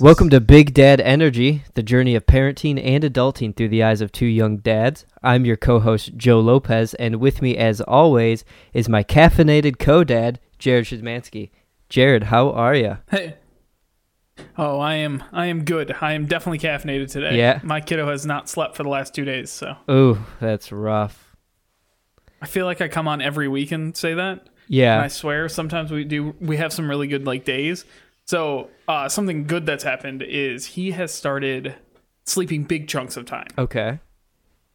Welcome to Big Dad Energy, the journey of parenting and adulting through the eyes of two young dads. I'm your co host, Joe Lopez, and with me, as always, is my caffeinated co dad, Jared Shizmansky. Jared, how are you? Hey. Oh, I am I am good. I am definitely caffeinated today. Yeah. My kiddo has not slept for the last two days, so Ooh, that's rough. I feel like I come on every week and say that. And Yeah. I swear sometimes we do we have some really good like days. So uh something good that's happened is he has started sleeping big chunks of time. Okay.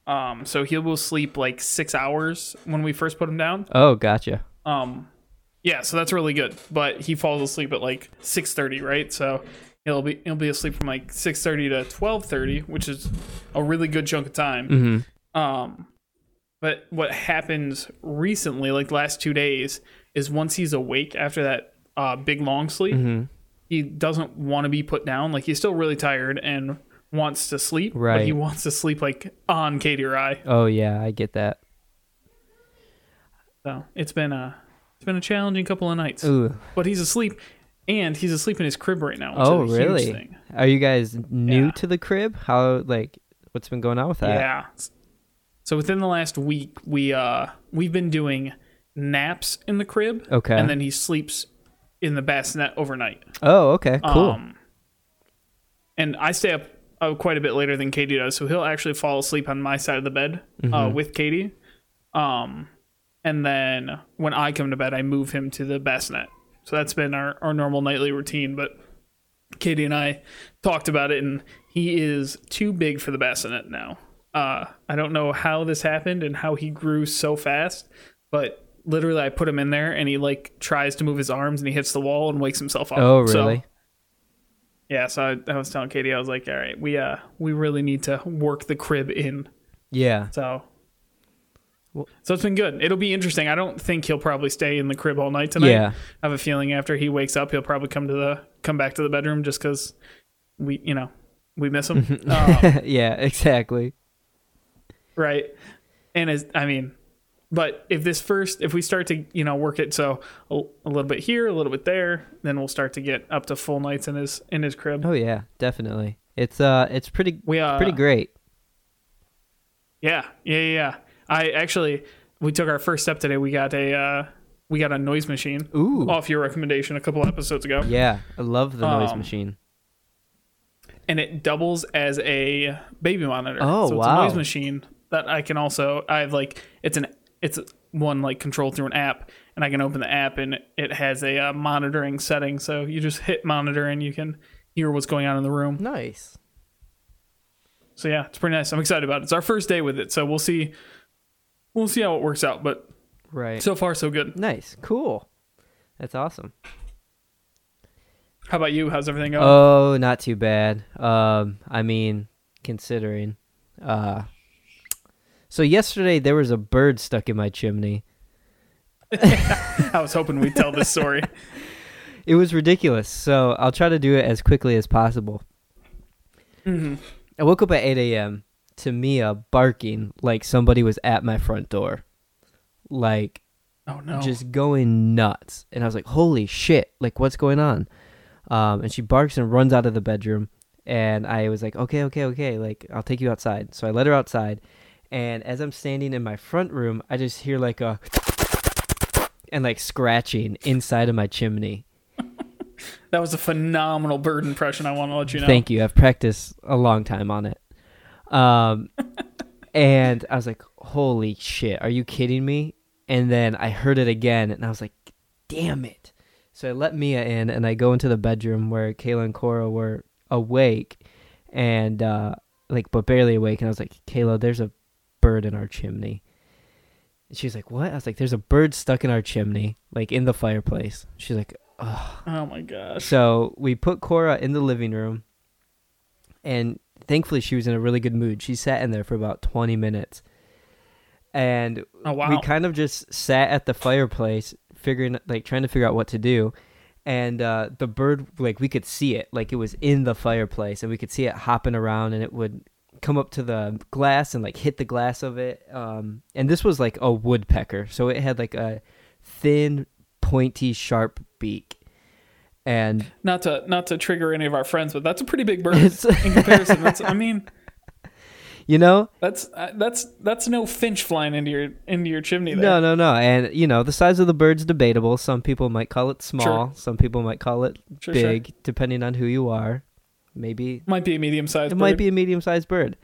Um so he will sleep like six hours when we first put him down. Oh, gotcha. Um yeah, so that's really good. But he falls asleep at like six thirty, right? So he'll be he'll be asleep from like six thirty to twelve thirty, which is a really good chunk of time. Mm-hmm. Um but what happens recently, like the last two days, is once he's awake after that uh big long sleep, Mm-hmm. He doesn't want to be put down. Like he's still really tired and wants to sleep. But Right. he wants to sleep like on Katie or I. Oh, yeah, I get that. So it's been a it's been a challenging couple of nights. Ooh. but he's asleep and he's asleep in his crib right now which Oh, is a huge really? Are you guys new Yeah. to the crib? How, like, what's been going on with that? yeah so within the last week we uh we've been doing naps in the crib Okay. and then he sleeps in the bassinet overnight oh, okay. Cool. um and i stay up uh, quite a bit later than katie does so he'll actually fall asleep on my side of the bed uh, Mhm. with katie um and then when i come to bed i move him to the bassinet so that's been our, our normal nightly routine but katie and i talked about it and he is too big for the bassinet now uh i don't know how this happened and how he grew so fast but literally i put him in there and he like tries to move his arms and he hits the wall and wakes himself up oh, So- really? yeah, so I, I was telling Katie, I was like, all right, we uh we really need to work the crib in. yeah. So so it's been good. It'll be interesting. I don't think he'll probably stay in the crib all night tonight. Yeah. I have a feeling after he wakes up, he'll probably come to the come back to the bedroom just because we you know we miss him, Um, yeah, exactly. right? And as I mean, but if this first, if we start to you know work it so a, a little bit here, a little bit there, then we'll start to get up to full nights in his in his crib. Oh yeah, definitely. It's uh it's pretty We uh, pretty great. Yeah, yeah, yeah. I actually we took our first step today. We got a uh we got a noise machine Ooh. off your recommendation a couple episodes ago. Yeah, I love the noise Um, machine. And it doubles as a baby monitor. Oh, so it's wow. a noise machine that I can also I have like it's an it's one like controlled through an app and I can open the app and it has a uh, monitoring setting so you just hit monitor and you can hear what's going on in the room. Nice. So yeah, it's pretty nice. I'm excited about it. It's our first day with it, so we'll see we'll see how it works out, but Right. so far so good. nice. Cool. That's awesome. How about you? How's everything going? Oh, not too bad. Um, I mean, considering. Uh, so yesterday there was a bird stuck in my chimney. I was hoping we'd tell this story. It was ridiculous. So I'll try to do it as quickly as possible. hmm I woke up at 8 a.m. to Mia barking like somebody was at my front door. Like, Oh no! just going nuts. And I was like, holy shit, like what's going on? Um, and she barks and runs out of the bedroom. And I was like, okay, okay, okay, like I'll take you outside. So I let her outside. And as I'm standing in my front room, I just hear like a and like scratching inside of my chimney. that was a phenomenal bird impression. I want to let you know. Thank you. I've practiced a long time on it. Um, and I was like, holy shit, are you kidding me? And then I heard it again and I was like, damn it. So I let Mia in and I go into the bedroom where Kayla and Cora were awake and, uh, like, but barely awake. And I was like, Kayla, there's a bird in our chimney. And she's like, what? I was like, there's a bird stuck in our chimney, like in the fireplace. She's like, oh, Oh my gosh! so we put Cora in the living room, and thankfully she was in a really good mood. She sat in there for about 20 minutes. And Oh wow! we kind of just sat at the fireplace, figuring, like, trying to figure out what to do. And uh, the bird, like, we could see it, like, it was in the fireplace, and we could see it hopping around, and it would come up to the glass and, like, hit the glass of it. Um, and this was, like, a woodpecker. So it had, like, a thin, pointy, sharp beak And Not to not to trigger any of our friends, but that's a pretty big bird in comparison. That's, I mean, you know, that's uh, that's that's no finch flying into your into your chimney there. no, no, no. And you know, the size of the bird's debatable. Some people might call it small. Some people might call it Sure, sure. big, depending on who you are. Maybe Might be a medium sized. it might be a medium-sized bird.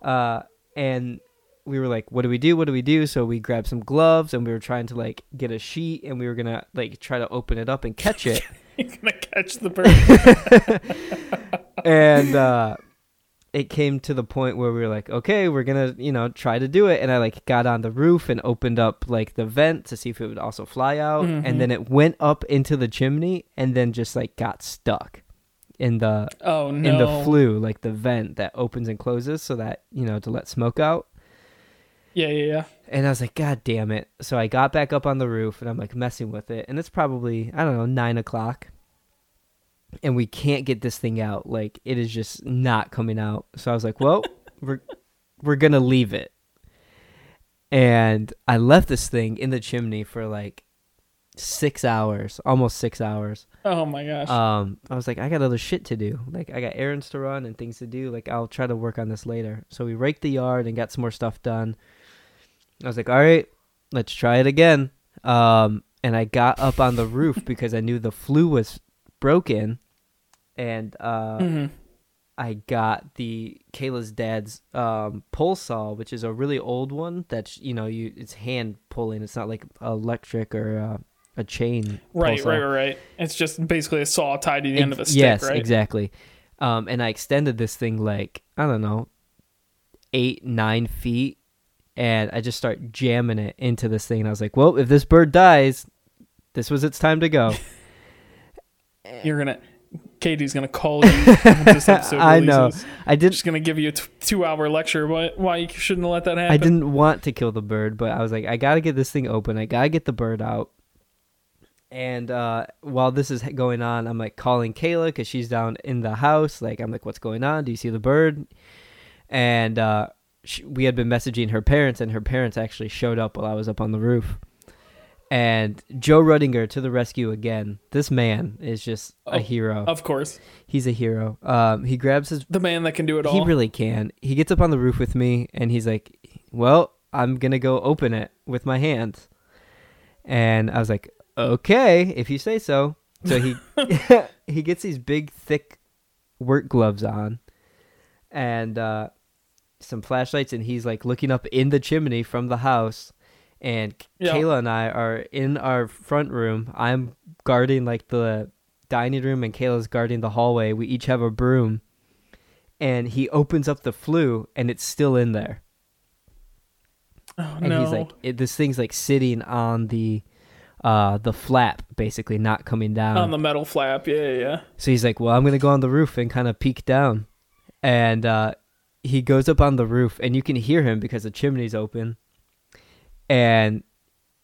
Uh, and we were like, "What do we do? What do we do?" So we grabbed some gloves and we were trying to like get a sheet and we were gonna like try to open it up and catch it. You're gonna catch the bird. and uh, it came to the point where we were like, "Okay, we're gonna you know try to do it." And I like got on the roof and opened up like the vent to see if it would also fly out. Mhm. And then it went up into the chimney and then just like got stuck in the Oh no! in the flue, like the vent that opens and closes so that, you know, to let smoke out. Yeah, yeah, yeah. And I was like, God damn it. So I got back up on the roof and I'm like messing with it. And it's probably, I don't know, nine o'clock. And we can't get this thing out. Like it is just not coming out. So I was like, well, we're we're gonna leave it. And I left this thing in the chimney for like six hours, almost six hours. Oh my gosh. Um, I was like, I got other shit to do. Like, I got errands to run and things to do. Like, I'll try to work on this later. So we raked the yard and got some more stuff done. I was like, all right, let's try it again. Um, and I got up on the roof because I knew the flue was broken, and uh, Mhm. I got the Kayla's dad's um, pole saw, which is a really old one. That's you know, you it's hand pulling. It's not like electric or uh, a chain. Right, saw. right, right. It's just basically a saw tied to the end of a stick, yes, right? exactly. Um, and I extended this thing like I don't know, eight nine feet, and I just start jamming it into this thing. And I was like, "Well, if this bird dies, this was its time to go." You're gonna, Katie's gonna call you. this episode I know. I didn't. She's gonna give you a t- two-hour lecture why why you shouldn't let that happen. I didn't want to kill the bird, but I was like, I gotta get this thing open. I gotta get the bird out. And uh, while this is going on, I'm like calling Kayla because she's down in the house. Like, I'm like, what's going on? Do you see the bird? And uh, she, we had been messaging her parents, and her parents actually showed up while I was up on the roof. And Joe Ruddinger to the rescue again. This man is just Oh, a hero. Of course, He's a hero. Um, he grabs his the man that can do it all. he really can. He gets up on the roof with me and he's like, "Well, I'm going to go open it with my hands." And I was like, "Okay, if you say so." So he he gets these big thick work gloves on and uh some flashlights and he's like looking up in the chimney from the house and Yeah. Kayla and I are in our front room. I'm guarding like the dining room and Kayla's guarding the hallway. We each have a broom. And he opens up the flue and it's still in there. oh no. And no! he's like it, this thing's like sitting on the uh the flap basically not coming down. on the metal flap. Yeah, yeah, yeah. So he's like, "Well, I'm gonna go on the roof and kind of peek down," and uh, he goes up on the roof, and you can hear him because the chimney's open, and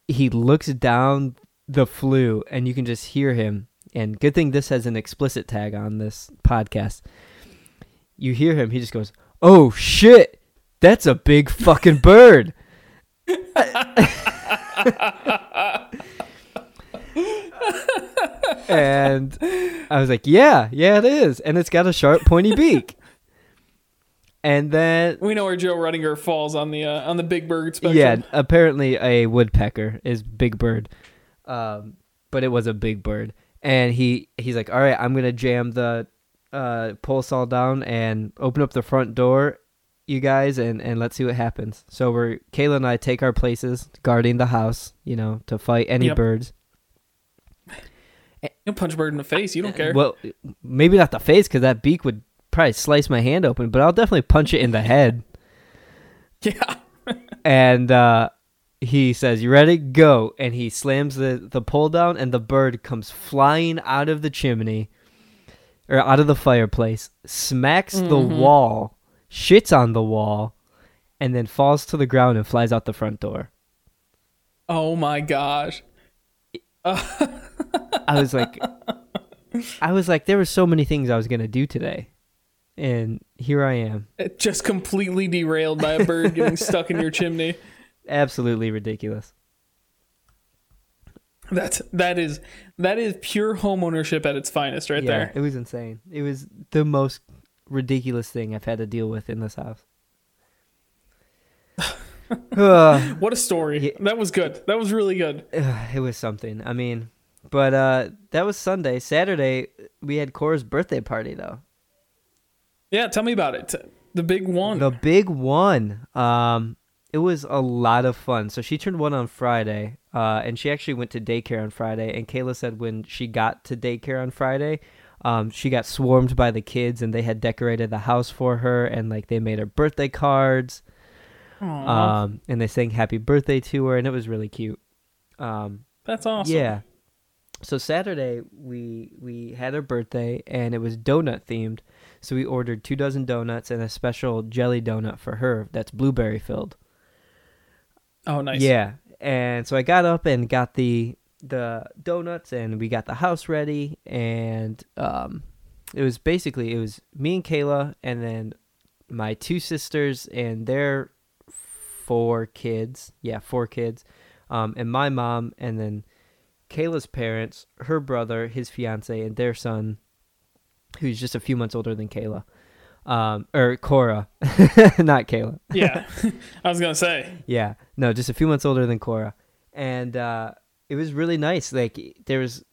he looks down the flue, and you can just hear him. And good thing this has an explicit tag on this podcast. You hear him. He just goes, "Oh shit, that's a big fucking bird." and I was like, "Yeah, yeah, it is," and it's got a sharp, pointy beak. And then, We know where Joe Ruddinger falls on the uh, on the big bird spectrum. yeah, apparently a woodpecker is big bird, um, but it was a big bird. And he he's like, "All right, I'm gonna jam the uh, pole saw down and open up the front door, you guys, and and let's see what happens." So we're Kayla and I take our places guarding the house, you know, to fight any Yep. birds. You'll punch a bird in the face. You don't care. Well, maybe not the face because that beak would probably slice my hand open, but I'll definitely punch it in the head. yeah. And uh, he says, "You ready? Go!" And he slams the the pole down, and the bird comes flying out of the chimney or out of the fireplace, smacks the Mhm. wall, shits on the wall, and then falls to the ground and flies out the front door. Oh my gosh. I was like, I was like, there were so many things I was gonna do today, and here I am. It just completely derailed by a bird getting stuck in your chimney. Absolutely ridiculous. That's that is that is pure home ownership at its finest, right yeah, there. it was insane. It was the most ridiculous thing I've had to deal with in this house. Uh, What a story. Yeah. That was good. That was really good. it was something. I mean, but uh, that was Sunday. Saturday, we had Cora's birthday party though. Yeah, tell me about it. The big one. The big one. Um, it was a lot of fun. So she turned one on Friday, uh, and she actually went to daycare on Friday. And Kayla said when she got to daycare on Friday, um, she got swarmed by the kids, and they had decorated the house for her, and like they made her birthday cards, um, and they sang happy birthday to her, and it was really cute. Um, that's awesome. Yeah. So Saturday we we had her birthday and it was donut themed. So we ordered two dozen donuts and a special jelly donut for her that's blueberry filled. Oh, nice. Yeah. And so I got up and got the the donuts and we got the house ready and um it was basically it was me and Kayla and then my two sisters and their four kids. Yeah, four kids. Um and my mom and then Kayla's parents, her brother, his fiance and their son who's just a few months older than Kayla. Um or Cora, not Kayla. Yeah. I was gonna say. Yeah, no, just a few months older than Cora, and uh, it was really nice. Like there was,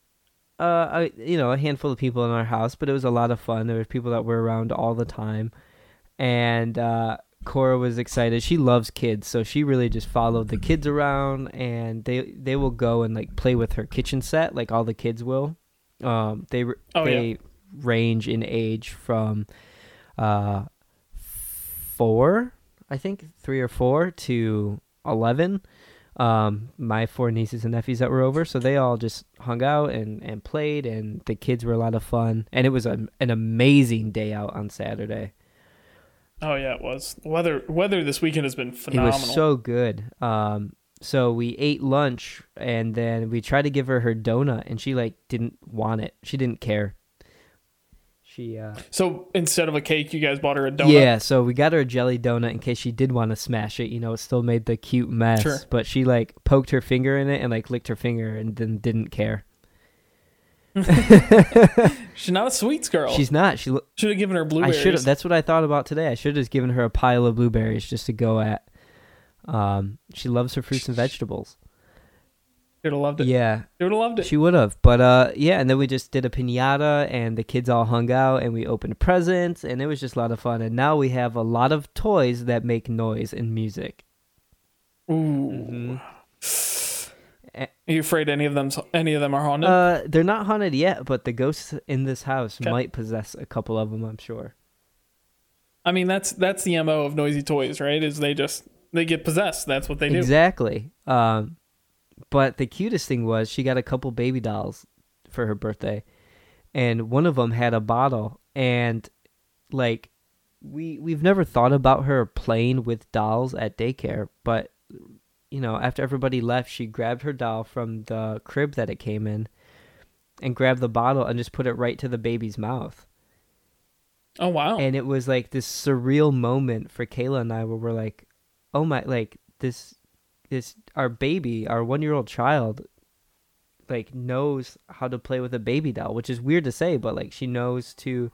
uh, a, you know, a handful of people in our house, but it was a lot of fun. There were people that were around all the time, and uh, Cora was excited. She loves kids, so she really just followed the kids around, and they they will go and like play with her kitchen set, like all the kids will. Um, they Oh, they yeah. range in age from, uh, four, I think three or four to eleven. Um, my four nieces and nephews that were over, so they all just hung out and and played, and the kids were a lot of fun, and it was a, an amazing day out on Saturday. Oh yeah, it was. Weather weather this weekend has been phenomenal. It was so good. Um, so we ate lunch, and then we tried to give her her donut, and she like didn't want it. She didn't care. She uh, So instead of a cake, you guys bought her a donut. Yeah, so we got her a jelly donut in case she did want to smash it. You know, it still made the cute mess, Sure. but she like poked her finger in it and like licked her finger and then didn't care. She's not a sweets girl. She's not. She. lo- should have given her I blueberries. should have. That's what I thought about today. I should have just given her a pile of blueberries just to go at. Um, she loves her fruits and vegetables. She would have loved it. Yeah, she would have loved it. she would have. But uh, yeah, and then we just did a pinata, and the kids all hung out, and we opened presents, and it was just a lot of fun. And now we have a lot of toys that make noise and music. Ooh. Mhm. Are you afraid any of them any of them are haunted? Uh, they're not haunted yet, but the ghosts in this house Okay. might possess a couple of them. I'm sure. I mean, that's that's the mo of noisy toys, right? Is they just they get possessed. That's what they do. Exactly. Um, but the cutest thing was she got a couple baby dolls for her birthday, and one of them had a bottle, and like we we've never thought about her playing with dolls at daycare, but you know after everybody left, she grabbed her doll from the crib that it came in, and grabbed the bottle and just put it right to the baby's mouth. Oh wow. and it was like this surreal moment for Kayla and I where we're like, oh my, like this, this our baby, our one year old child, like knows how to play with a baby doll, which is weird to say, but like she knows to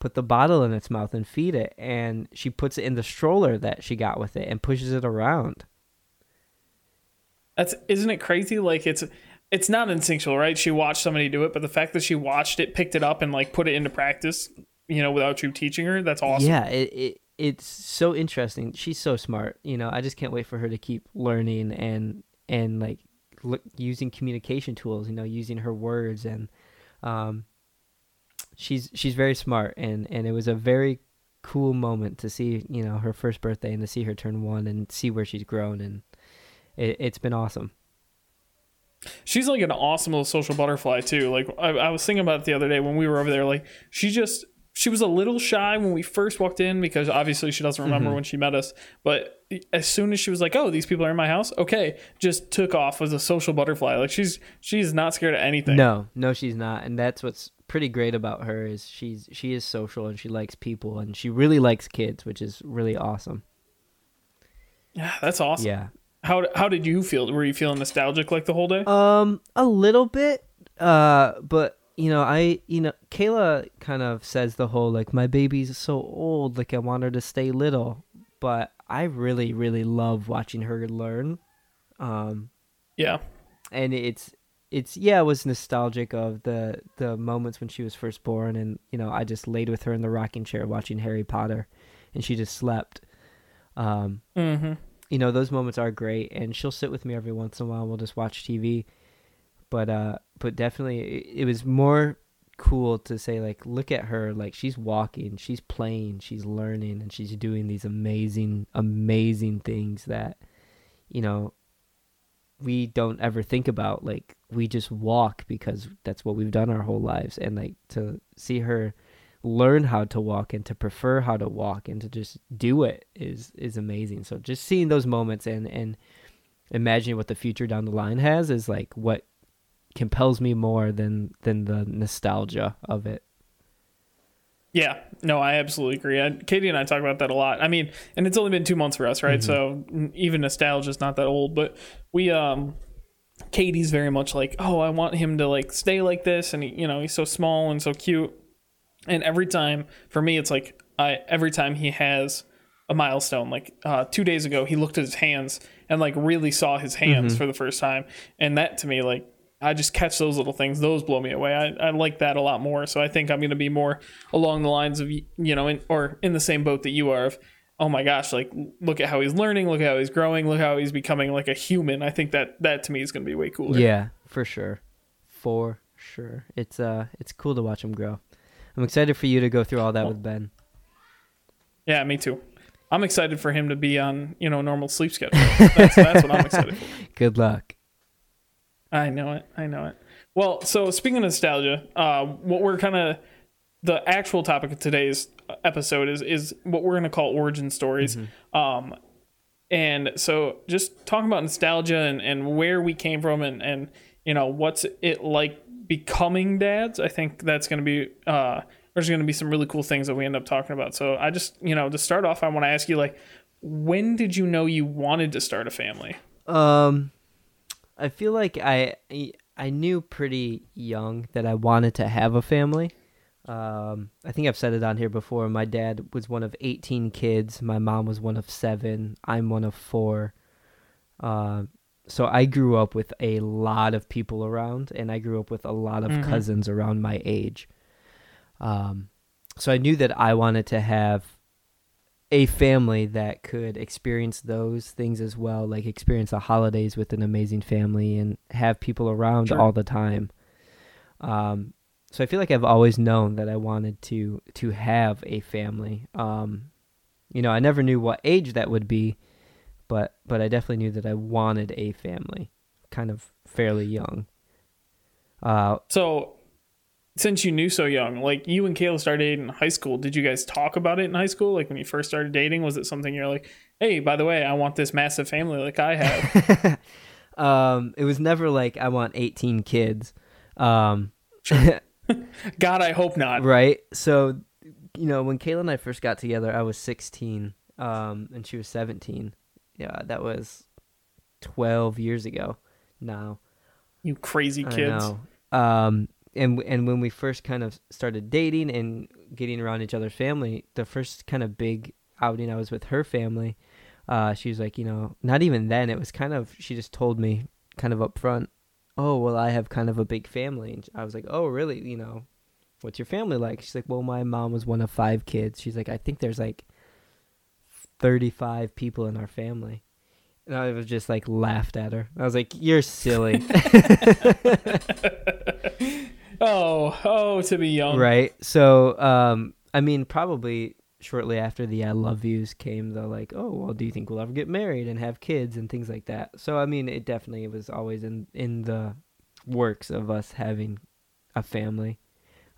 put the bottle in its mouth and feed it, and she puts it in the stroller that she got with it and pushes it around. That's isn't it crazy? Like it's it's not instinctual, right? She watched somebody do it, but the fact that she watched it, picked it up, and like put it into practice, you know, without you teaching her, that's awesome. Yeah, it, it it's so interesting. She's so smart. You know, I just can't wait for her to keep learning and and like using communication tools. You know, using her words and um, she's she's very smart and and it was a very cool moment to see you know her first birthday and to see her turn one and see where she's grown and it, it's been awesome. She's like an awesome little social butterfly too. Like I, I was thinking about it the other day when we were over there. Like she just she was a little shy when we first walked in because obviously she doesn't remember Mhm. when she met us. But as soon as she was like, "Oh, these people are in my house," okay, just took off as a social butterfly. Like she's she's not scared of anything. No, no, she's not, and that's what's pretty great about her is she's she is social and she likes people and she really likes kids, which is really awesome. Yeah, that's awesome. Yeah, How how did you feel? Were you feeling nostalgic like the whole day? Um, a little bit. Uh, but you know, I you know, Kayla kind of says the whole like my baby's so old, like I want her to stay little. But I really, really love watching her learn. Um, yeah, and it's it's yeah, it was nostalgic of the the moments when she was first born, and you know, I just laid with her in the rocking chair watching Harry Potter, and she just slept. Um, mm-hmm. You know, those moments are great, and she'll sit with me every once in a while. We'll just watch TV, but uh, but definitely, it, it was more cool to say like, look at her, like she's walking, she's playing, she's learning, and she's doing these amazing, amazing things that, you know, we don't ever think about like we just walk because that's what we've done our whole lives and like to see her learn how to walk and to prefer how to walk and to just do it is is amazing so just seeing those moments and and imagining what the future down the line has is like what compels me more than than the nostalgia of it yeah, no, I absolutely agree. I, Katie and I talk about that a lot. I mean, and it's only been two months for us, right? Mm-hmm. So even nostalgia is not that old, but we, um, Katie's very much like, oh, I want him to like stay like this, and he, you know, he's so small and so cute. And every time, for me, it's like, I every time he has a milestone, like uh, two days ago, he looked at his hands and like really saw his hands mm-hmm. for the first time, and that to me, like I just catch those little things. Those blow me away. I, I like that a lot more. So I think I'm going to be more along the lines of, you know, in, or in the same boat that you are of, oh my gosh, like look at how he's learning, look at how he's growing, look how he's becoming like a human. I think that that to me is going to be way cooler. Yeah, for sure. For sure. It's uh it's cool to watch him grow. I'm excited for you to go through all that with Ben. Yeah, me too. I'm excited for him to be on, you know, normal sleep schedule. That's, that's what I'm excited for. Good luck. I know it. I know it. Well, so speaking of nostalgia, uh, what we're kind of the actual topic of today's episode is is what we're going to call origin stories. Mm-hmm. Um, and so just talking about nostalgia and, and where we came from and, and you know what's it like becoming dads. I think that's going to be uh, there's going to be some really cool things that we end up talking about. So I just you know to start off, I want to ask you like, when did you know you wanted to start a family? Um, I feel like I I knew pretty young that I wanted to have a family. Um, I think I've said it on here before. My dad was one of 18 kids. My mom was one of seven. I'm one of four. Uh, so I grew up with a lot of people around, and I grew up with a lot of mm-hmm. cousins around my age. Um, so I knew that I wanted to have a family that could experience those things as well, like experience the holidays with an amazing family and have people around sure. all the time. Um, so I feel like I've always known that I wanted to to have a family. Um, you know, I never knew what age that would be, but but I definitely knew that I wanted a family, kind of fairly young. Uh, so since you knew so young, like you and Kayla started dating in high school, did you guys talk about it in high school? Like when you first started dating, was it something you're like, hey, by the way, I want this massive family like I have? um, it was never like I want 18 kids. Um, God, I hope not. Right. So, you know, when Kayla and I first got together, I was 16, um, and she was 17. Yeah, that was 12 years ago now. You crazy kids. Um, and and when we first kind of started dating and getting around each other's family, the first kind of big outing I was with her family, uh, she was like, you know, not even then. It was kind of she just told me kind of up front, oh well, I have kind of a big family, and I was like, oh really? You know, what's your family like? She's like, well, my mom was one of five kids. She's like, I think there's like thirty five people in our family. And I was just like laughed at her. I was like, "You're silly." Oh, oh, to be young. Right. So, um, I mean, probably shortly after the I love yous came the like, oh, well, do you think we'll ever get married and have kids and things like that. So, I mean, it definitely was always in in the works of us having a family.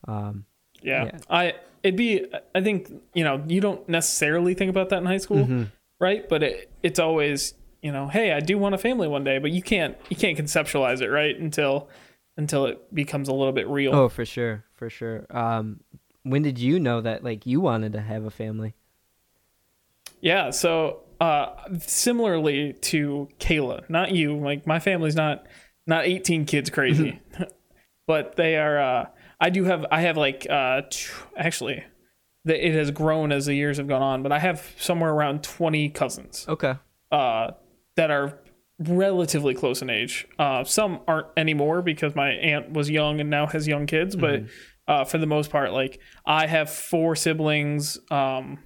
Um, yeah. yeah. I it'd be I think you know you don't necessarily think about that in high school, mm-hmm. right? But it it's always you know, hey, I do want a family one day, but you can't you can't conceptualize it right until until it becomes a little bit real. Oh, for sure, for sure. Um, when did you know that like you wanted to have a family? Yeah, so uh, similarly to Kayla, not you. Like my family's not not 18 kids crazy, but they are. Uh, I do have. I have like uh, t- actually, it has grown as the years have gone on, but I have somewhere around 20 cousins Okay. uh, that are relatively close in age. Uh, some aren't anymore because my aunt was young and now has young kids, but uh, for the most part, like I have four siblings. Um,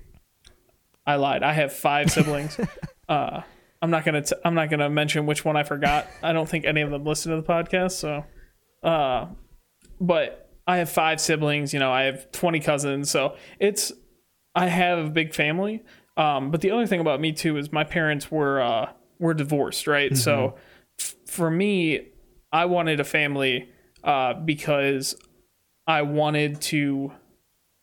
I lied. I have five siblings. uh, I'm not gonna. T- I'm not gonna mention which one I forgot. I don't think any of them listen to the podcast. So, uh, but I have five siblings. You know, I have 20 cousins. So it's. I have a big family. Um, but the other thing about me too is my parents were uh, were divorced, right? So f- for me, I wanted a family uh, because I wanted to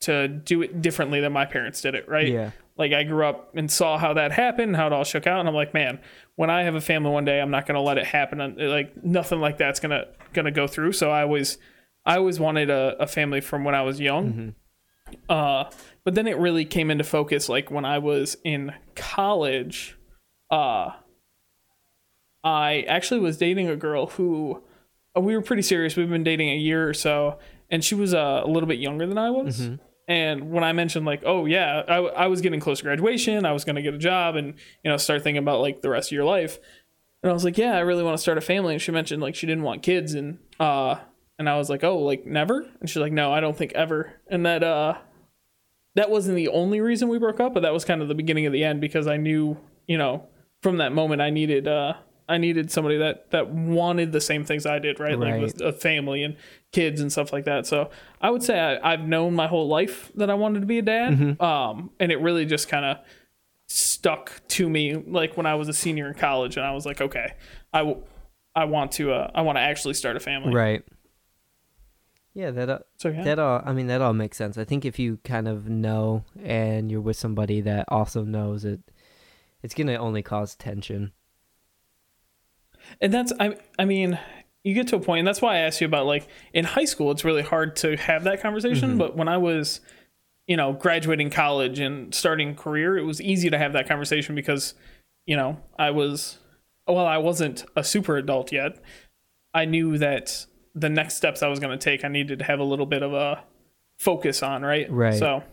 to do it differently than my parents did it, right? Yeah. Like I grew up and saw how that happened, how it all shook out, and I'm like, man, when I have a family one day, I'm not gonna let it happen. Like nothing like that's gonna gonna go through. So I always I always wanted a, a family from when I was young. Uh, but then it really came into focus like when I was in college. Uh, I actually was dating a girl who uh, we were pretty serious. We've been dating a year or so, and she was uh, a little bit younger than I was. And when I mentioned like, oh yeah, I, I was getting close to graduation, I was going to get a job, and you know start thinking about like the rest of your life. And I was like, yeah, I really want to start a family. And she mentioned like she didn't want kids, and uh, and I was like, oh, like never. And she's like, no, I don't think ever. And that uh, that wasn't the only reason we broke up, but that was kind of the beginning of the end because I knew, you know, from that moment I needed uh I needed somebody that that wanted the same things I did, right? Like with a family and kids and stuff like that. So I would say I, I've known my whole life that I wanted to be a dad, um, and it really just kind of stuck to me like when I was a senior in college, and I was like, okay, I, w- I want to uh, I want to actually start a family. Right. Yeah, that uh, So yeah, that all. I mean, that all makes sense. I think if you kind of know and you're with somebody that also knows it, it's gonna only cause tension. and that's I I mean you get to a point and that's why I asked you about like in high school it's really hard to have that conversation but when I was you know graduating college and starting career it was easy to have that conversation because you know I was well I wasn't a super adult yet I knew that the next steps I was going to take I needed to have a little bit of a focus on right Right. so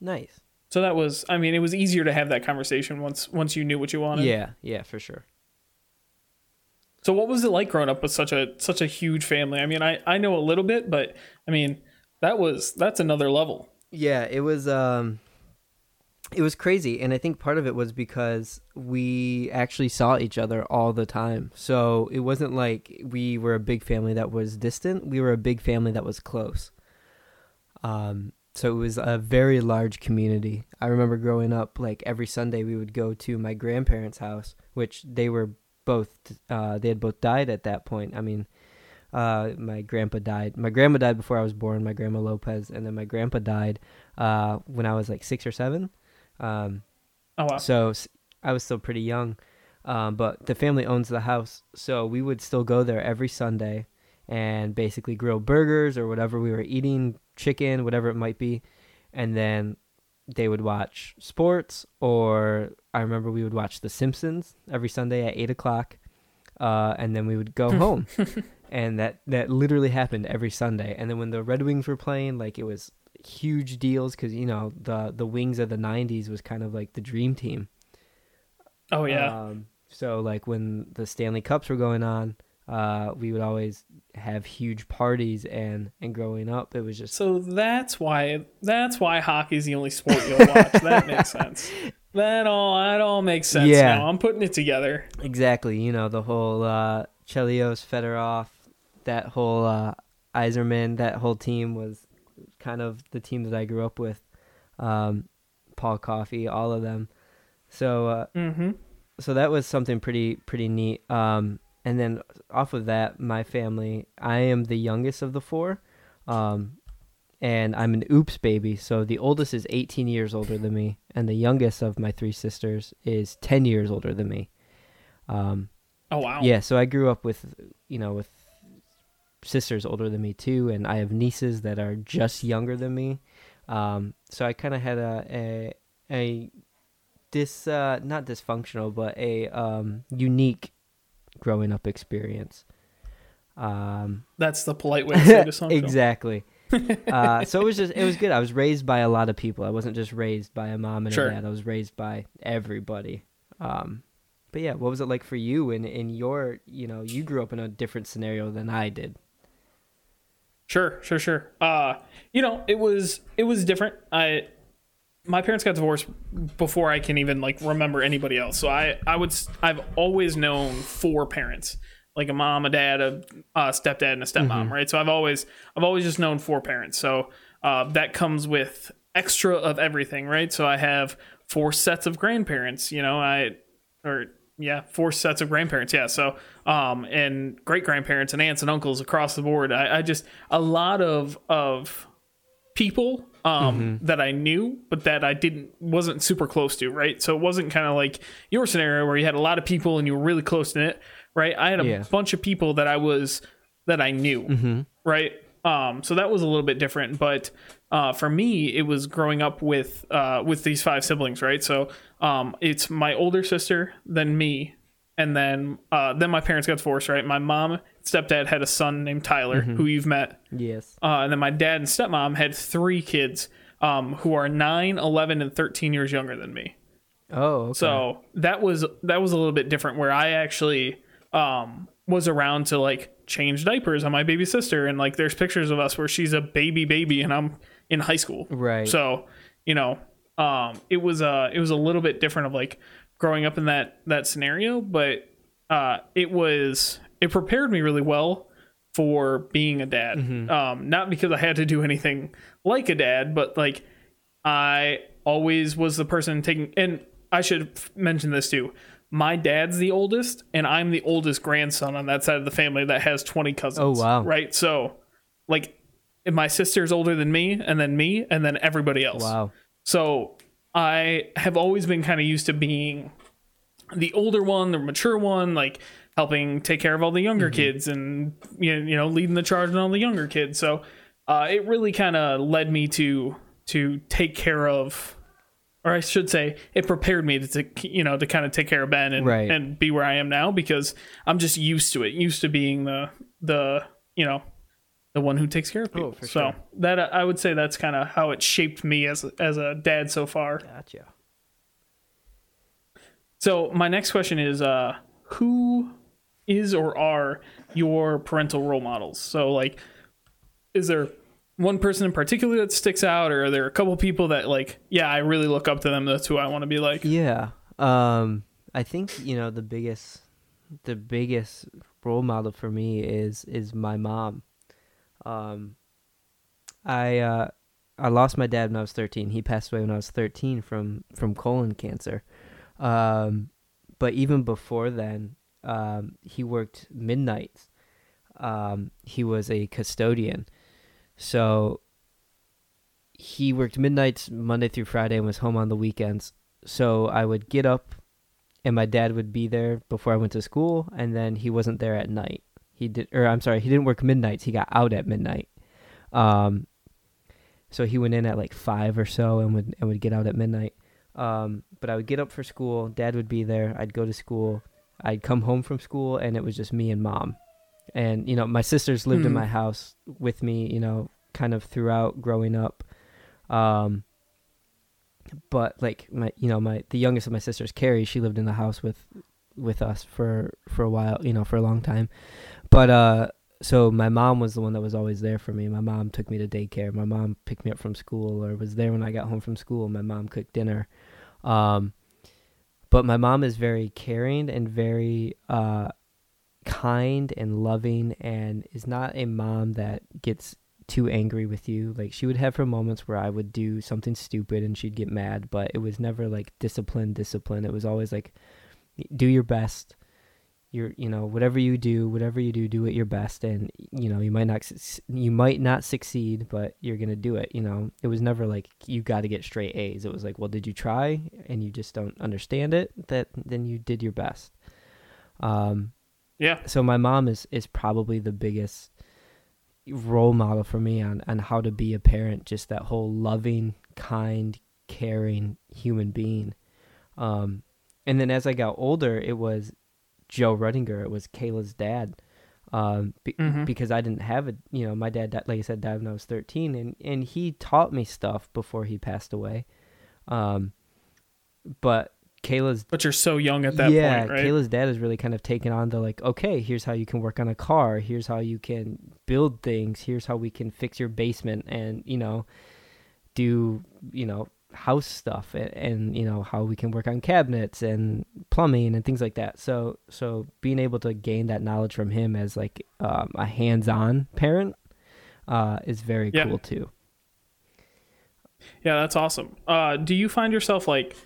Nice. so that was I mean it was easier to have that conversation once once you knew what you wanted Yeah. Yeah, for sure. So what was it like growing up with such a such a huge family? I mean, I I know a little bit, but I mean, that was that's another level. Yeah, it was um it was crazy and I think part of it was because we actually saw each other all the time. So it wasn't like we were a big family that was distant, we were a big family that was close. Um so it was a very large community. I remember growing up like every Sunday we would go to my grandparents' house, which they were both uh they had both died at that point. I mean, uh, my grandpa died. My grandma died before I was born. My grandma Lopez, and then my grandpa died uh, when I was like six or seven. Um, Oh wow. so I was still pretty young. Um, but the family owns the house, so we would still go there every Sunday and basically grill burgers or whatever we were eating, chicken, whatever it might be, and then they would watch sports. Or I remember we would watch The Simpsons every Sunday at eight o'clock, uh, and then we would go home. and that that literally happened every Sunday. And then when the Red Wings were playing, like it was huge deals because you know the the Wings of the '90s was kind of like the dream team. Oh yeah. Um, so like when the Stanley Cups were going on, uh, we would always have huge parties, and and growing up, it was just so that's why that's why hockey's the only sport you'll watch. that makes sense. That all that all makes sense Yeah. now. I'm putting it together. exactly you know the whole uh, Chelios, Fedorov, that whole uh, Yzerman, that whole team was kind of the team that I grew up with. Um, Paul Coffey, all of them. So uh, Mm-hmm. so that was something pretty pretty neat. Um, and then off of that, my family, I am the youngest of the four, um, and I'm an oops baby. So the oldest is 18 years older than me, and the youngest of my three sisters is 10 years older than me. Um, Oh wow. yeah, so I grew up with you know with sisters older than me too, and I have nieces that are just younger than me. Um, so I kind of had a, a a dis uh not dysfunctional but a um unique growing up experience. Um That's the polite way to say dysfunctional. exactly. uh, so it was just it was good. I was raised by a lot of people. I wasn't just raised by a mom and Sure. a dad. I was raised by everybody. Um, but yeah, what was it like for you? In in your you know you grew up in a different scenario than I did. Sure, sure, sure. Uh, you know, it was it was different. I my parents got divorced before I can even like remember anybody else. So I I would I've always known four parents, like a mom, a dad, a, a stepdad, and a stepmom, right? So I've always I've always just known four parents. So uh, that comes with extra of everything, right? So I have four sets of grandparents. You know, I or yeah, four sets of grandparents. Yeah, so um, and great grandparents and aunts and uncles across the board. I, I just a lot of of people um that I knew, but that I didn't wasn't super close to. Right, so it wasn't kind of like your scenario where you had a lot of people and you were really close to it. Right, I had a Yeah. bunch of people that I was that I knew. Right. Um, so that was a little bit different, but uh, for me, it was growing up with uh, with these five siblings, right? So um, it's my older sister, then me, and then uh, then my parents got divorced, right? My mom, stepdad had a son named Tyler, who you've met, Yes. uh, and then my dad and stepmom had three kids um, who are 9, 11, and 13 years younger than me. Oh. Okay. So that was that was a little bit different where I actually um was around to like change diapers on my baby sister and like there's pictures of us where she's a baby baby and I'm in high school. Right. So, you know, um it was uh it was a little bit different of like growing up in that that scenario, but uh it was it prepared me really well for being a dad. Um not because I had to do anything like a dad, but like I always was the person taking and I should f- mention this too. My dad's the oldest and I'm the oldest grandson on that side of the family that has 20 cousins. Oh, wow. Right? So like if my sister's older than me and then me and then everybody else. wow. So I have always been kind of used to being the older one, the mature one, like helping take care of all the younger kids and you know, you know leading the charge on all the younger kids. So uh, it really kind of led me to to take care of, or I should say, it prepared me to, to you know to kind of take care of Ben and Right. and be where I am now because I'm just used to it, used to being the the you know the one who takes care of people. Oh, so sure. that I would say that's kind of how it shaped me as a, as a dad so far. Gotcha. So my next question is, uh, who is or are your parental role models? So like, is there one person in particular that sticks out, or are there a couple people that like, yeah, I really look up to them. That's who I want to be like. Yeah. Um I think, you know, the biggest the biggest role model for me is is my mom. Um I uh I lost my dad when I was 13. He passed away when I was 13 from from colon cancer. Um but even before then, um he worked midnights. Um he was a custodian. So he worked midnights Monday through Friday and was home on the weekends. So I would get up and my dad would be there before I went to school and then he wasn't there at night. He did or I'm sorry, he didn't work midnights. He got out at midnight. Um so he went in at like 5 or so and would and would get out at midnight. Um but I would get up for school, dad would be there, I'd go to school, I'd come home from school and it was just me and mom. And you know, my sisters lived in Hmm. my house with me, you know, kind of throughout growing up. Um but like my you know my the youngest of my sisters carrie she lived in the house with with us for for a while you know for a long time but uh so my mom was the one that was always there for me my mom took me to daycare my mom picked me up from school or was there when i got home from school my mom cooked dinner um but my mom is very caring and very uh kind and loving and is not a mom that gets too angry with you. Like she would have her moments where I would do something stupid and she'd get mad, but it was never like discipline, discipline. It was always like do your best. You're, you know, whatever you do, whatever you do, do it your best, and you know you might not, you might not succeed, but you're gonna do it. You know, it was never like you got to get straight A's. It was like, well, did you try, and you just don't understand it? That then you did your best. Um, Yeah. so my mom is is probably the biggest role model for me on on how to be a parent just that whole loving kind caring human being Um, and then as I got older, it was Joe Ruddinger. It was Kayla's dad. Um, be- Mhm. because I didn't have a, you know, my dad, di- like I said, died when I was 13 and, and he taught me stuff before he passed away. Um, but Kayla's But you're so young at that yeah, point, right? Kayla's dad is really kind of taken on the like, okay, here's how you can work on a car. Here's how you can build things. Here's how we can fix your basement and, you know, do, you know, house stuff and, and you know, how we can work on cabinets and plumbing and things like that. So, so being able to gain that knowledge from him as like um, a hands-on parent uh, is very Yeah. cool too. Yeah, that's awesome. Uh, do you find yourself like,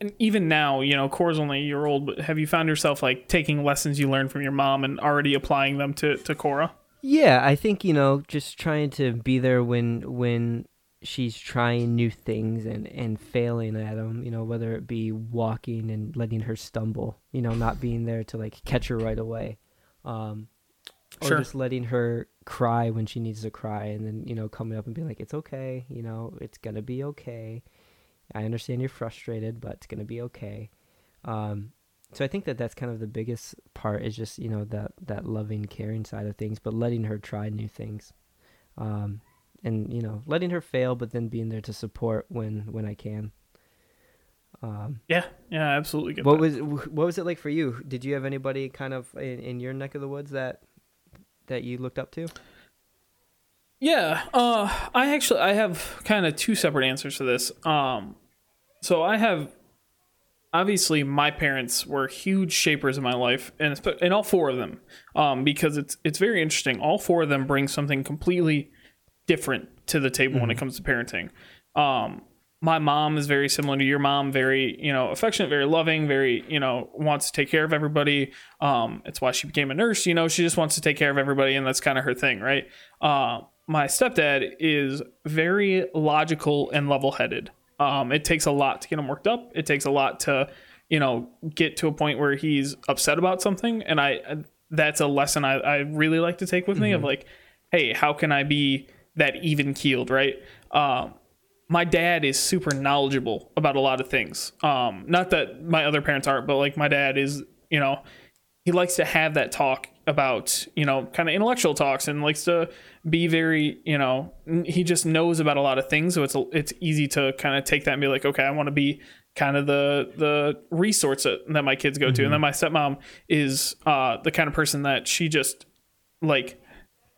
and even now, you know, Cora's only a year old, but have you found yourself like taking lessons you learned from your mom and already applying them to to Cora? Yeah, I think you know, just trying to be there when when she's trying new things and and failing at them. You know, whether it be walking and letting her stumble. You know, not being there to like catch her right away, um, or Sure. just letting her cry when she needs to cry, and then you know coming up and being like, "It's okay. You know, it's gonna be okay. I understand you're frustrated, but it's gonna be okay." Um, so I think that that's kind of the biggest part is just you know that that loving, caring side of things, but letting her try new things, um, and you know letting her fail, but then being there to support when when I can. Um, Yeah, yeah, absolutely. Get what that. was what was it like for you? Did you have anybody kind of in, in your neck of the woods that that you looked up to? Yeah, uh, I actually I have kind of two separate answers to this. Um, so I have obviously my parents were huge shapers in my life, and and all four of them, um, because it's it's very interesting. All four of them bring something completely different to the table when it comes to parenting. Um, my mom is very similar to your mom, very you know affectionate, very loving, very you know wants to take care of everybody. Um, it's why she became a nurse. You know, she just wants to take care of everybody, and that's kind of her thing, right? Uh, my stepdad is very logical and level-headed. Um, it takes a lot to get him worked up. It takes a lot to you know get to a point where he's upset about something, and I that's a lesson I, I really like to take with me of like, hey, how can I be that even keeled, right? Um, my dad is super knowledgeable about a lot of things. Um, not that my other parents aren't, but like my dad is, you know, he likes to have that talk about, you know, kind of intellectual talks and likes to be very, you know, he just knows about a lot of things. So it's, it's easy to kind of take that and be like, okay, I want to be kind of the, the resource that, that my kids go to. And then my stepmom is, uh, the kind of person that she just like,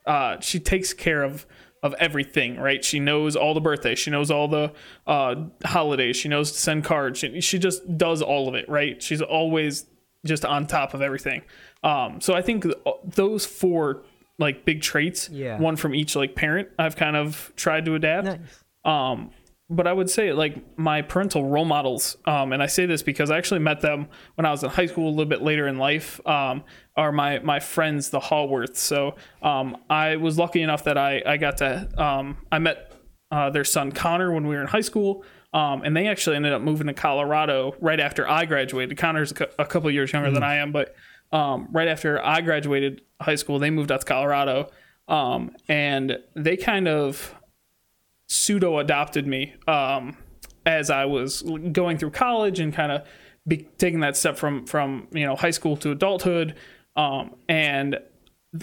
uh, she takes care of of everything, right? She knows all the birthdays, she knows all the uh, holidays, she knows to send cards. She, she just does all of it, right? She's always just on top of everything. Um, so I think th- those four like big traits, Yeah. one from each like parent, I've kind of tried to adapt. Nice. Um, but I would say like my parental role models, um, and I say this because I actually met them when I was in high school a little bit later in life, um, are my my friends, the Hallworths. So um, I was lucky enough that I I got to um, I met uh, their son Connor when we were in high school. Um, and they actually ended up moving to Colorado right after I graduated. Connor's a a couple years younger than I am, but um, right after I graduated high school, they moved out to Colorado. Um, and they kind of pseudo adopted me um, as I was going through college and kind of taking that step from from you know high school to adulthood. Um, and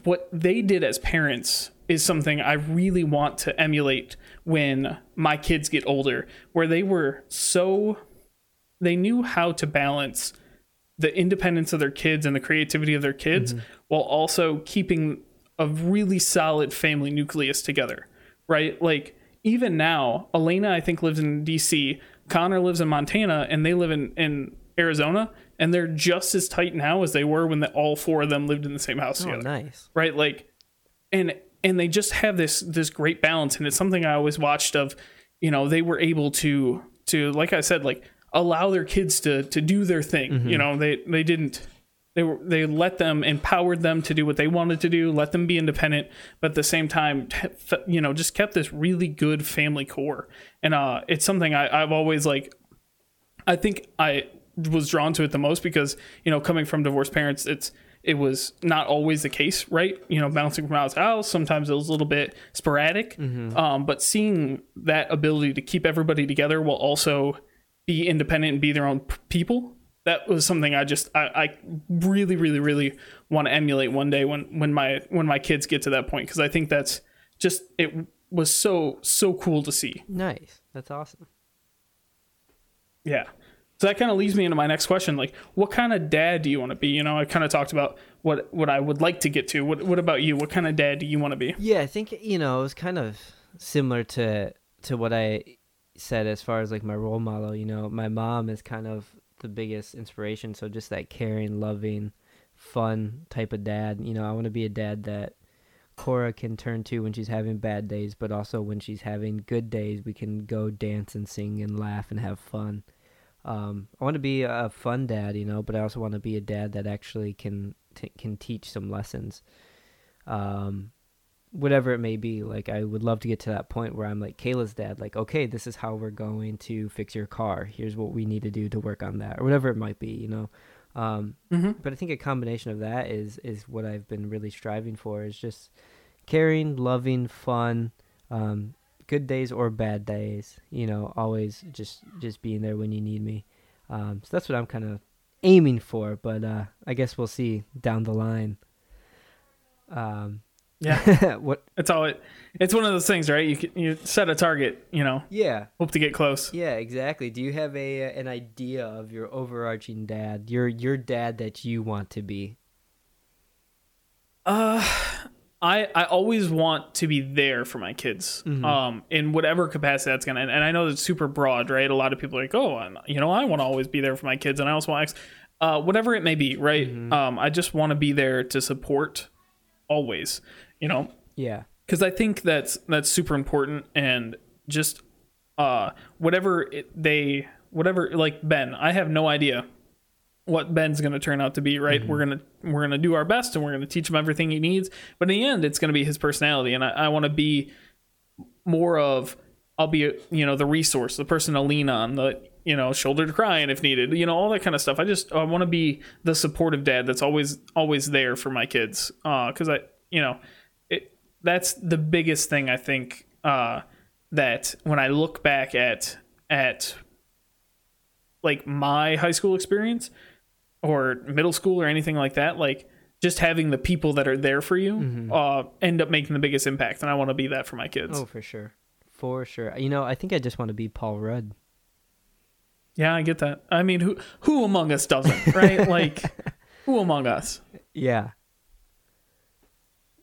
what they did as parents is something I really want to emulate when my kids get older, where they were so they knew how to balance the independence of their kids and the creativity of their kids while also keeping a really solid family nucleus together, right? Like even now, Elena I think lives in DC, Connor lives in Montana, and they live in in Arizona, and they're just as tight now as they were when the, all four of them lived in the same house Oh, together. nice. right? Like and and they just have this this great balance and it's something i always watched of you know they were able to to like i said like allow their kids to to do their thing you mm-hmm. know? They they didn't they were they let them empowered them to do what they wanted to do let them be independent but at the same time you know just kept this really good family core and uh it's something I, i've always like I think I was drawn to it the most because you know coming from divorced parents, it's it was not always the case, right? You know, bouncing from house to house, sometimes it was a little bit sporadic. Um, but seeing that ability to keep everybody together while also be independent and be their own people. That was something I just I, I really really really want to emulate one day when when my when my kids get to that point because I think that's just it was so so cool to see. Nice. That's awesome. Yeah. So that kind of leads me into my next question. Like, what kind of dad do you want to be? You know, I kind of talked about what what I would like to get to. What what about you? What kind of dad do you want to be? Yeah, I think you know it was kind of similar to to what I said as far as like my role model. You know, my mom is kind of the biggest inspiration. So just that caring, loving, fun type of dad. You know, I want to be a dad that Cora can turn to when she's having bad days, but also when she's having good days, we can go dance and sing and laugh and have fun. Um, I want to be a fun dad, you know, but I also want to be a dad that actually can t- can teach some lessons. Um, whatever it may be, like I would love to get to that point where I'm like Kayla's dad, like, okay, this is how we're going to fix your car. Here's what we need to do to work on that, or whatever it might be, you know. Um, Mm-hmm. but I think a combination of that is is what I've been really striving for is just caring, loving, fun, um, good days or bad days. You know, always just just being there when you need me. Um, so that's what I'm kind of aiming for. But uh, I guess we'll see down the line. Um, Yeah, what? it's all it. It's one of those things, right? You can, you set a target, you know, Yeah. hope to get close. Yeah, exactly. Do you have a uh, an idea of your overarching dad, your your dad that you want to be? Uh, I I always want to be there for my kids, um, in whatever capacity that's gonna. And, and I know that's super broad, right? A lot of people are like, oh, I'm- you know, I want to always be there for my kids, and I also want, X. uh, whatever it may be, right? Um, I just want to be there to support, always, you know, Yeah. because I think that's that's super important and just uh whatever it, they whatever like Ben, I have no idea what Ben's going to turn out to be, right? We're going to we're going to do our best and we're going to teach him everything he needs, but in the end it's going to be his personality and I, I want to be more of I'll be you know the resource, the person to lean on, the you know shoulder to cry on if needed, you know all that kind of stuff. I just I want to be the supportive dad that's always always there for my kids, because I you know that's the biggest thing I think uh, that when I look back at at like my high school experience or middle school or anything like that, like just having the people that are there for you uh, end up making the biggest impact, and I want to be that for my kids. Oh, for sure. For sure. You know, I think I just want to be Paul Rudd. Yeah, I get that. I mean, who who among us doesn't, right? like, who among us? Yeah.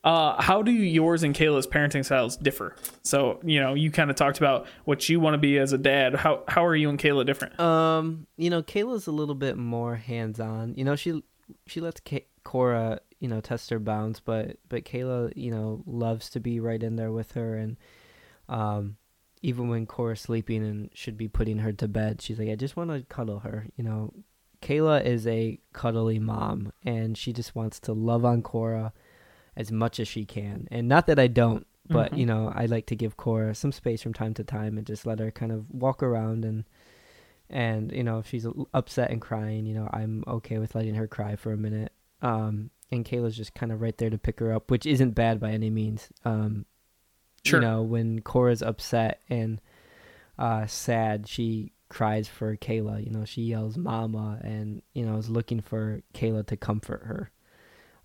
Uh, how do yours and Kayla's parenting styles differ? So, you know, you kind of talked about what you want to be as a dad. How how are you and Kayla different? Um, you know, Kayla's a little bit more hands-on. You know, she she lets Ka- Cora, you know, test her bounds, but but Kayla, you know, loves to be right in there with her and um even when Cora's sleeping and should be putting her to bed, she's like, I just want to cuddle her. You know, Kayla is a cuddly mom, and she just wants to love on Cora as much as she can. And not that I don't, but Mhm. you know, I like to give Cora some space from time to time and just let her kind of walk around and and you know, if she's upset and crying, you know, I'm okay with letting her cry for a minute. Um, and Kayla's just kind of right there to pick her up, which isn't bad by any means. Um, Sure. you know, when Cora's upset and uh, sad, she cries for Kayla. You know, she yells "Mama" and you know is looking for Kayla to comfort her.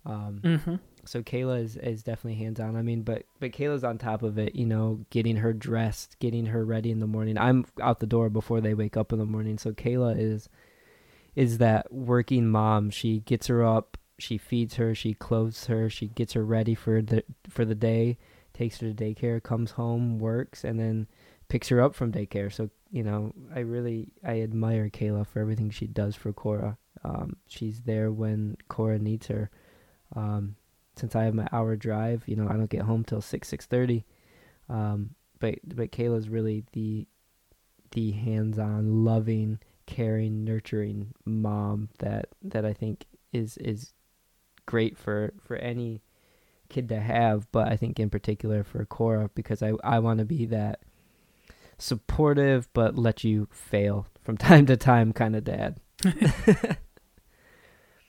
Um, Mm-hmm. So Kayla is, is definitely hands on. I mean, but but Kayla's on top of it. You know, getting her dressed, getting her ready in the morning. I'm out the door before they wake up in the morning. So Kayla is is that working mom. She gets her up, she feeds her, she clothes her, she gets her ready for the for the day, takes her to daycare, comes home, works, and then picks her up from daycare. So you know, I really I admire Kayla for everything she does for Cora. Um, she's there when Cora needs her. Um, since I have my hour drive, you know, I don't get home till six six thirty. Um, but but Kayla's really the the hands-on, loving, caring, nurturing mom that that I think is is great for for any kid to have. But I think in particular for Cora because I I want to be that supportive but let you fail from time to time kind of dad.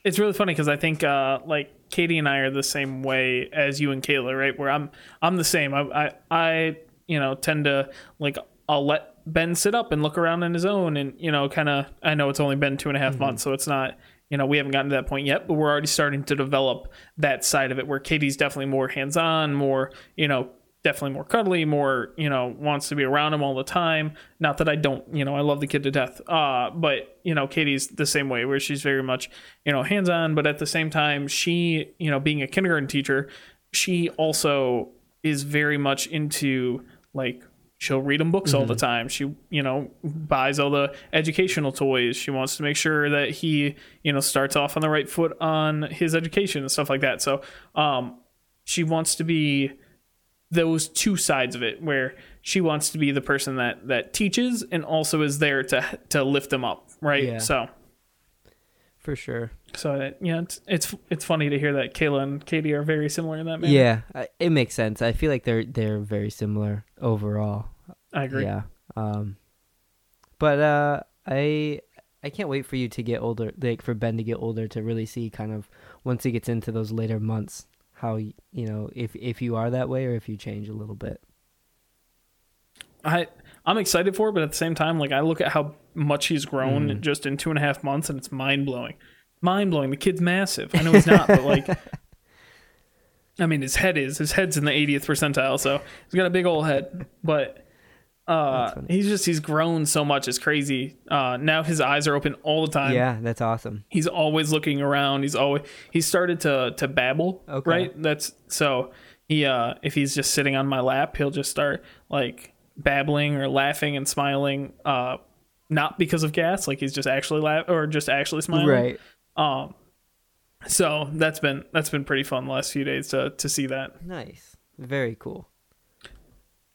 It's really funny because I think uh, like Katie and I are the same way as you and Kayla, right? Where I'm I'm the same. I I, I you know tend to like I'll let Ben sit up and look around on his own, and you know, kind of. I know it's only been two and a half mm-hmm. months, so it's not. You know, we haven't gotten to that point yet, but we're already starting to develop that side of it where Katie's definitely more hands on, more, you know, definitely more cuddly, more, you know, wants to be around him all the time. Not that I don't, you know, I love the kid to death. Uh, but, you know, Katie's the same way where she's very much, you know, hands on, but at the same time, she, you know, being a kindergarten teacher, she also is very much into like she'll read him books all the time she you know buys all the educational toys she wants to make sure that he you know starts off on the right foot on his education and stuff like that so um she wants to be those two sides of it where she wants to be the person that that teaches and also is there to to lift them up right Yeah. so for sure. so that, yeah it's it's it's funny to hear that Kayla and Katie are very similar in that manner Yeah, it makes sense. I feel like they're they're very similar overall. I agree Yeah. Um, but uh, I I can't wait for you to get older, like for Ben to get older to really see kind of once he gets into those later months how you know if if you are that way or if you change a little bit. I I'm excited for it, but at the same time, like I look at how much he's grown Mm. just in two and a half months, and it's mind blowing. Mind blowing. The kid's massive. I know he's not, but like, I mean, his head is. His head's in the 80th percentile, so he's got a big old head. But uh, he's just he's grown so much. It's crazy. Uh, now his eyes are open all the time. yeah, that's awesome. He's always looking around. He's always he started to to babble. Okay. Right. That's so he uh if he's just sitting on my lap, he'll just start like babbling or laughing and smiling. Uh, not because of gas, like he's just actually laugh or just actually smiling. Right. Um. So that's been that's been pretty fun the last few days to to see that. Nice. Very cool.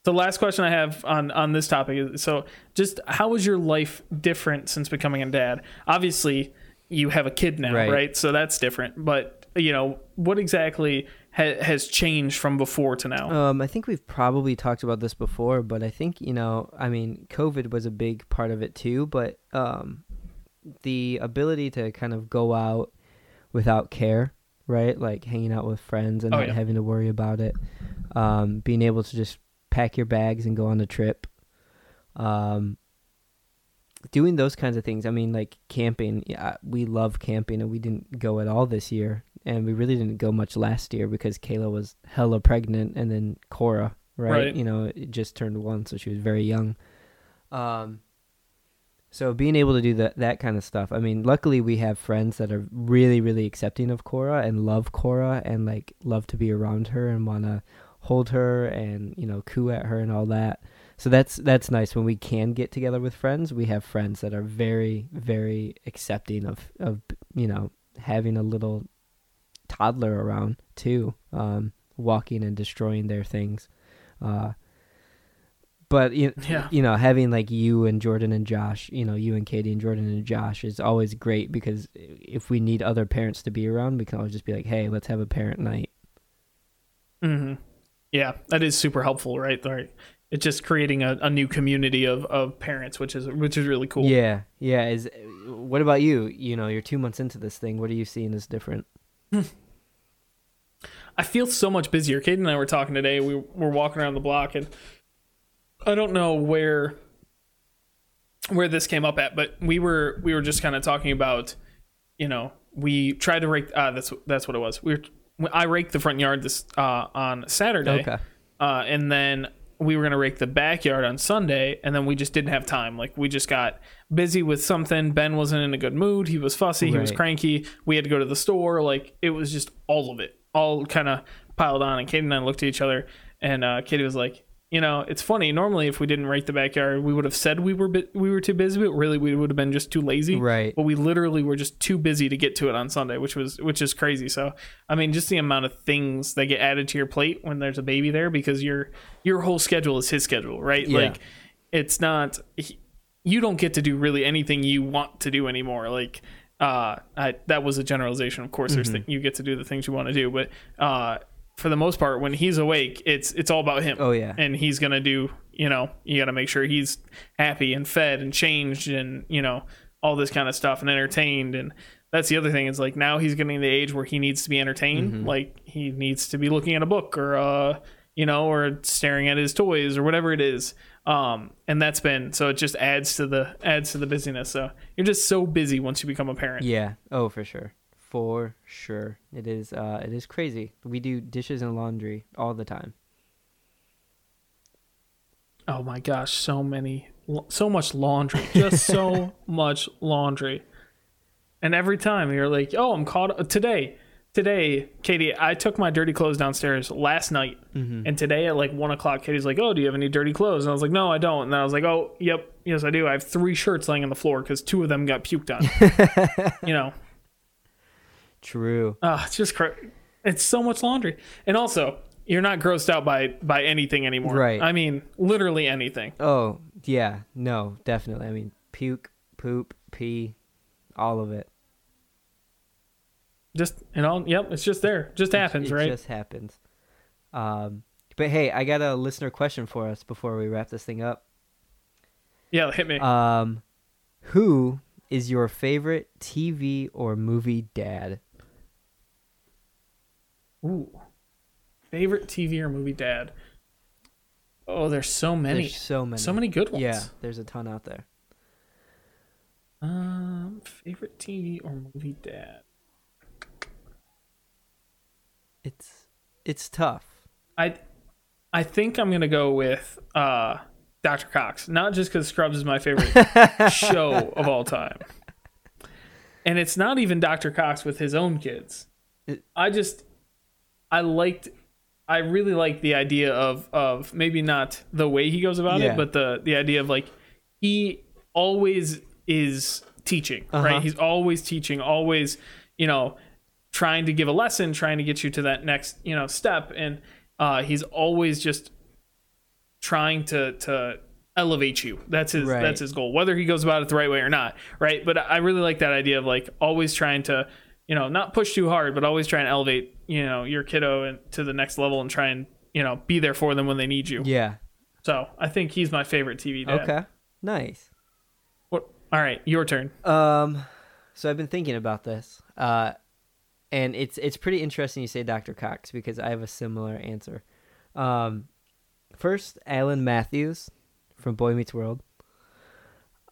The last question I have on on this topic is so just how is your life different since becoming a dad? Obviously, you have a kid now, Right. right? So that's different. But you know, what exactly ha- has changed from before to now? Um, I think we've probably talked about this before, but I think you know, I mean, COVID was a big part of it too. But um, the ability to kind of go out without care, right? Like hanging out with friends and Oh, not yeah. having to worry about it. Um, being able to just pack your bags and go on a trip. Um, doing those kinds of things. I mean, like camping. Yeah, we love camping, and we didn't go at all this year, and we really didn't go much last year because Kayla was hella pregnant, and then Cora, right? Right. You know, it just turned one, so she was very young. Um, so being able to do that that kind of stuff. I mean, luckily we have friends that are really, really accepting of Cora and love Cora and like love to be around her and want to hold her and you know coo at her and all that. So that's that's nice when we can get together with friends. We have friends that are very, very accepting of of you know having a little toddler around too, um, walking and destroying their things. Uh, but you, Yeah. you know, having like you and Jordan and Josh, you know, you and Katie and Jordan and Josh is always great because if we need other parents to be around, we can always just be like, hey, let's have a parent night. hmm Yeah, that is super helpful, right? Right. It's just creating a, a new community of, of parents, which is which is really cool. Yeah, yeah. Is what about you? You know, you're two months into this thing. What are you seeing as different? I feel so much busier. Kate and I were talking today. We were walking around the block, and I don't know where where this came up at, but we were we were just kind of talking about, you know, we tried to rake. Uh, that's that's what it was. We were I raked the front yard this uh, on Saturday, Okay. uh, and then we were gonna rake the backyard on Sunday, and then we just didn't have time. Like we just got busy with something. Ben wasn't in a good mood. He was fussy. He was cranky. We had to go to the store. Like it was just all of it, all kind of piled on. And Katie and I looked at each other, and uh, Katie was like, "You know, it's funny. Normally, if we didn't rake the backyard, we would have said we were we were too busy, but really we would have been just too lazy. Right. But we literally were just too busy to get to it on Sunday, which was which is crazy. So I mean, just the amount of things that get added to your plate when there's a baby there, because your your whole schedule is his schedule, right? Yeah. Like it's not he- you don't get to do really anything you want to do anymore. Like uh, I, that was a generalization. Of course, there's Mm-hmm. th- you get to do the things you want to do, but uh, for the most part, when he's awake, it's it's all about him Oh yeah. and he's gonna do you know you gotta make sure he's happy and fed and changed and you know all this kind of stuff and entertained and that's the other thing is like now he's getting the age where he needs to be entertained Mm-hmm. like he needs to be looking at a book or uh you know, or staring at his toys or whatever it is. Um, and that's been so it just adds to the adds to the busyness. So you're just so busy once you become a parent. Yeah. Oh, for sure. For sure. It is uh it is crazy. We do dishes and laundry all the time. Oh my gosh, so many, so much laundry, just so much laundry. And every time you're like, oh, I'm caught today. Today, Katie, I took my dirty clothes downstairs last night, Mm-hmm. and today at like one o'clock, Katie's like, "Oh, do you have any dirty clothes?" And I was like, "No, I don't." And I was like, "Oh, yep, yes, I do. I have three shirts laying on the floor because two of them got puked on." you know, True. Ah, it's just cra- it's so much laundry, and also you're not grossed out by by anything anymore. Right. I mean, literally anything. Oh, yeah. No, definitely. I mean, puke, poop, pee, all of it. Just and all. yep, it's just there. Just happens, it right? just happens. Um, but hey, I got a listener question for us before we wrap this thing up. Yeah, hit me. Um, who is your favorite TV or movie dad? Ooh, favorite TV or movie dad? Oh, there's so many, There's so many. so many good ones. Yeah, there's a ton out there. Um, favorite TV or movie dad? It's it's tough. I, I think I'm gonna go with uh Dr. Cox, not just because Scrubs is my favorite show of all time, and it's not even Dr. Cox with his own kids. It- I just, I liked, I really liked the idea of of maybe not the way he goes about Yeah. it, but the the idea of like he always is teaching, Uh-huh. right? He's always teaching, always, you know, trying to give a lesson, trying to get you to that next, you know, step, and uh, he's always just trying to to elevate you. That's his Right. that's his goal, whether he goes about it the right way or not, right? But I really like that idea of like always trying to, you know, not push too hard, but always try and elevate, you know, your kiddo and to the next level and try and you know be there for them when they need you. Yeah. So I think he's my favorite TV dad. Okay. Nice. What? All right, your turn. Um, so I've been thinking about this. Uh, and it's it's pretty interesting you say Dr. Cox because I have a similar answer. Um, first, Alan Matthews from Boy Meets World.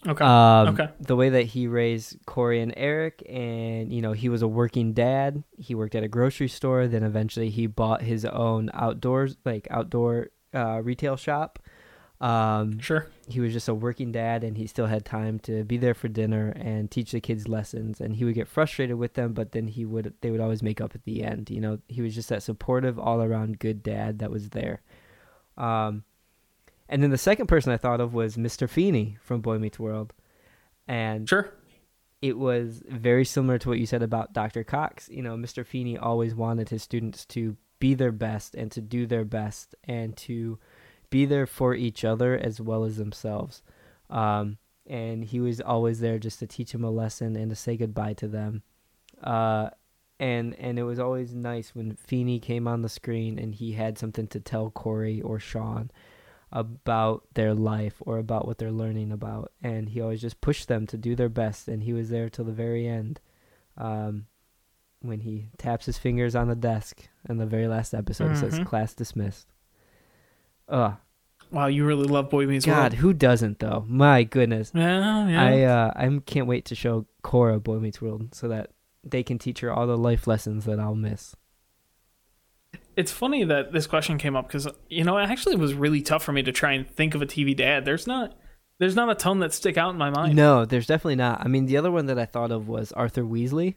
Okay. Um, Okay. The way that he raised Corey and Eric, and you know, he was a working dad. He worked at a grocery store. Then eventually, he bought his own outdoors, like outdoor uh, retail shop. Um, sure. he was just a working dad, and he still had time to be there for dinner and teach the kids lessons. And he would get frustrated with them, but then he would they would always make up at the end. You know, he was just that supportive, all around good dad that was there. Um, and then the second person I thought of was Mr. Feeney from Boy Meets World, and Sure. it was very similar to what you said about Dr. Cox. You know, Mr. Feeney always wanted his students to be their best and to do their best and to be there for each other as well as themselves. Um, and he was always there just to teach them a lesson and to say goodbye to them. Uh, and and it was always nice when Feeney came on the screen and he had something to tell Corey or Sean about their life or about what they're learning about. And he always just pushed them to do their best. And he was there till the very end um, when he taps his fingers on the desk in the very last episode it says class dismissed. Ugh, Wow, you really love Boy Meets World. God World. who doesn't though? My goodness. Yeah, yeah. i uh i can't wait to show cora boy meets world so that they can teach her all the life lessons that i'll miss it's funny that this question came up because you know it actually was really tough for me to try and think of a TV dad. There's not there's not a ton that stick out in my mind. no there's definitely not i mean the other one that i thought of was arthur weasley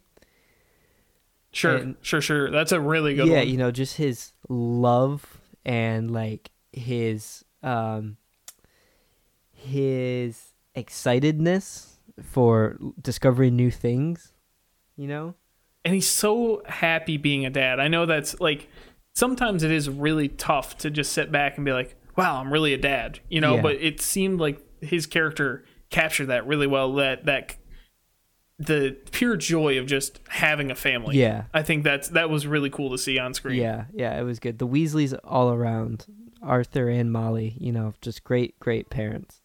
Sure, And- sure, sure. That's a really good yeah one. you know just his love and like his um his excitedness for discovering new things you know and he's so happy being a dad. I know that's like sometimes it is really tough to just sit back and be like, "Wow, I'm really a dad," you know. Yeah. But it seemed like his character captured that really well. That that the pure joy of just having a family. yeah I think that's that was really cool to see on screen. yeah yeah it was good the weasleys all around arthur and molly you know just great great parents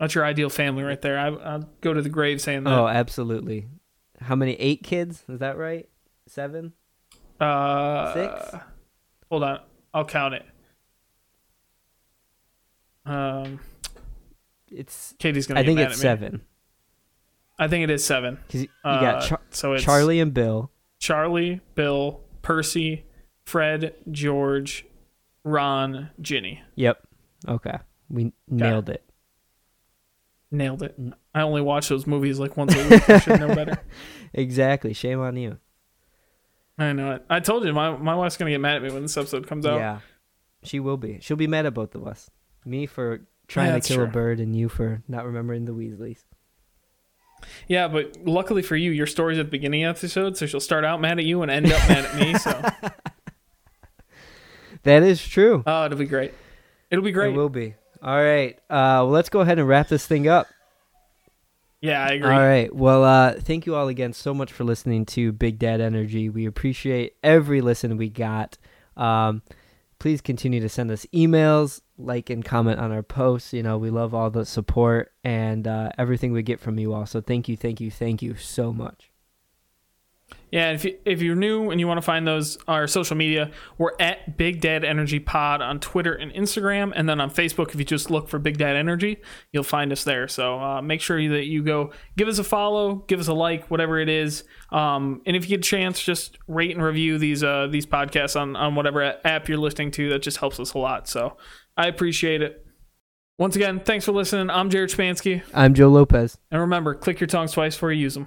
That's your ideal family right there. I, I'll go to the grave saying that. oh absolutely how many eight kids is that right seven Uh, Six? Hold on. I'll count it. Um, It's. Katie's gonna. I think it's seven. I think it is seven. you Uh, got Char- so Charlie and Bill. Charlie, Bill, Percy, Fred, George, Ron, Ginny. Yep. Okay. We nailed it. Nailed it. I only watch those movies like once a week. I should know better. Exactly. Shame on you. I know it. I told you my my wife's gonna get mad at me when this episode comes out. Yeah. She will be. She'll be mad at both of us. Me for trying Yeah, to kill a bird and you for not remembering the Weasleys. Yeah, but luckily for you, your story's at the beginning of the episode, so she'll start out mad at you and end up mad at me. So, That is true. oh, it'll be great. It'll be great. It will be. All right. Uh, well, let's go ahead and wrap this thing up. Yeah, I agree. All right. Well, uh, thank you all again so much for listening to Big Dad Energy. We appreciate every listen we got. Um, please continue to send us emails, like and comment on our posts. You know, we love all the support and uh, everything we get from you all. So thank you, thank you, thank you so much. Yeah, if you, if you're new and you want to find those our social media, we're at Big Dad Energy Pod on Twitter and Instagram, and then on Facebook. If you just look for Big Dad Energy, you'll find us there. So uh, make sure that you go give us a follow, give us a like, whatever it is. Um, and if you get a chance, just rate and review these uh, these podcasts on on whatever app you're listening to. That just helps us a lot. So I appreciate it. Once again, thanks for listening. I'm Jared Spansky, I'm Joe Lopez. and remember, click your tongues twice before you use them.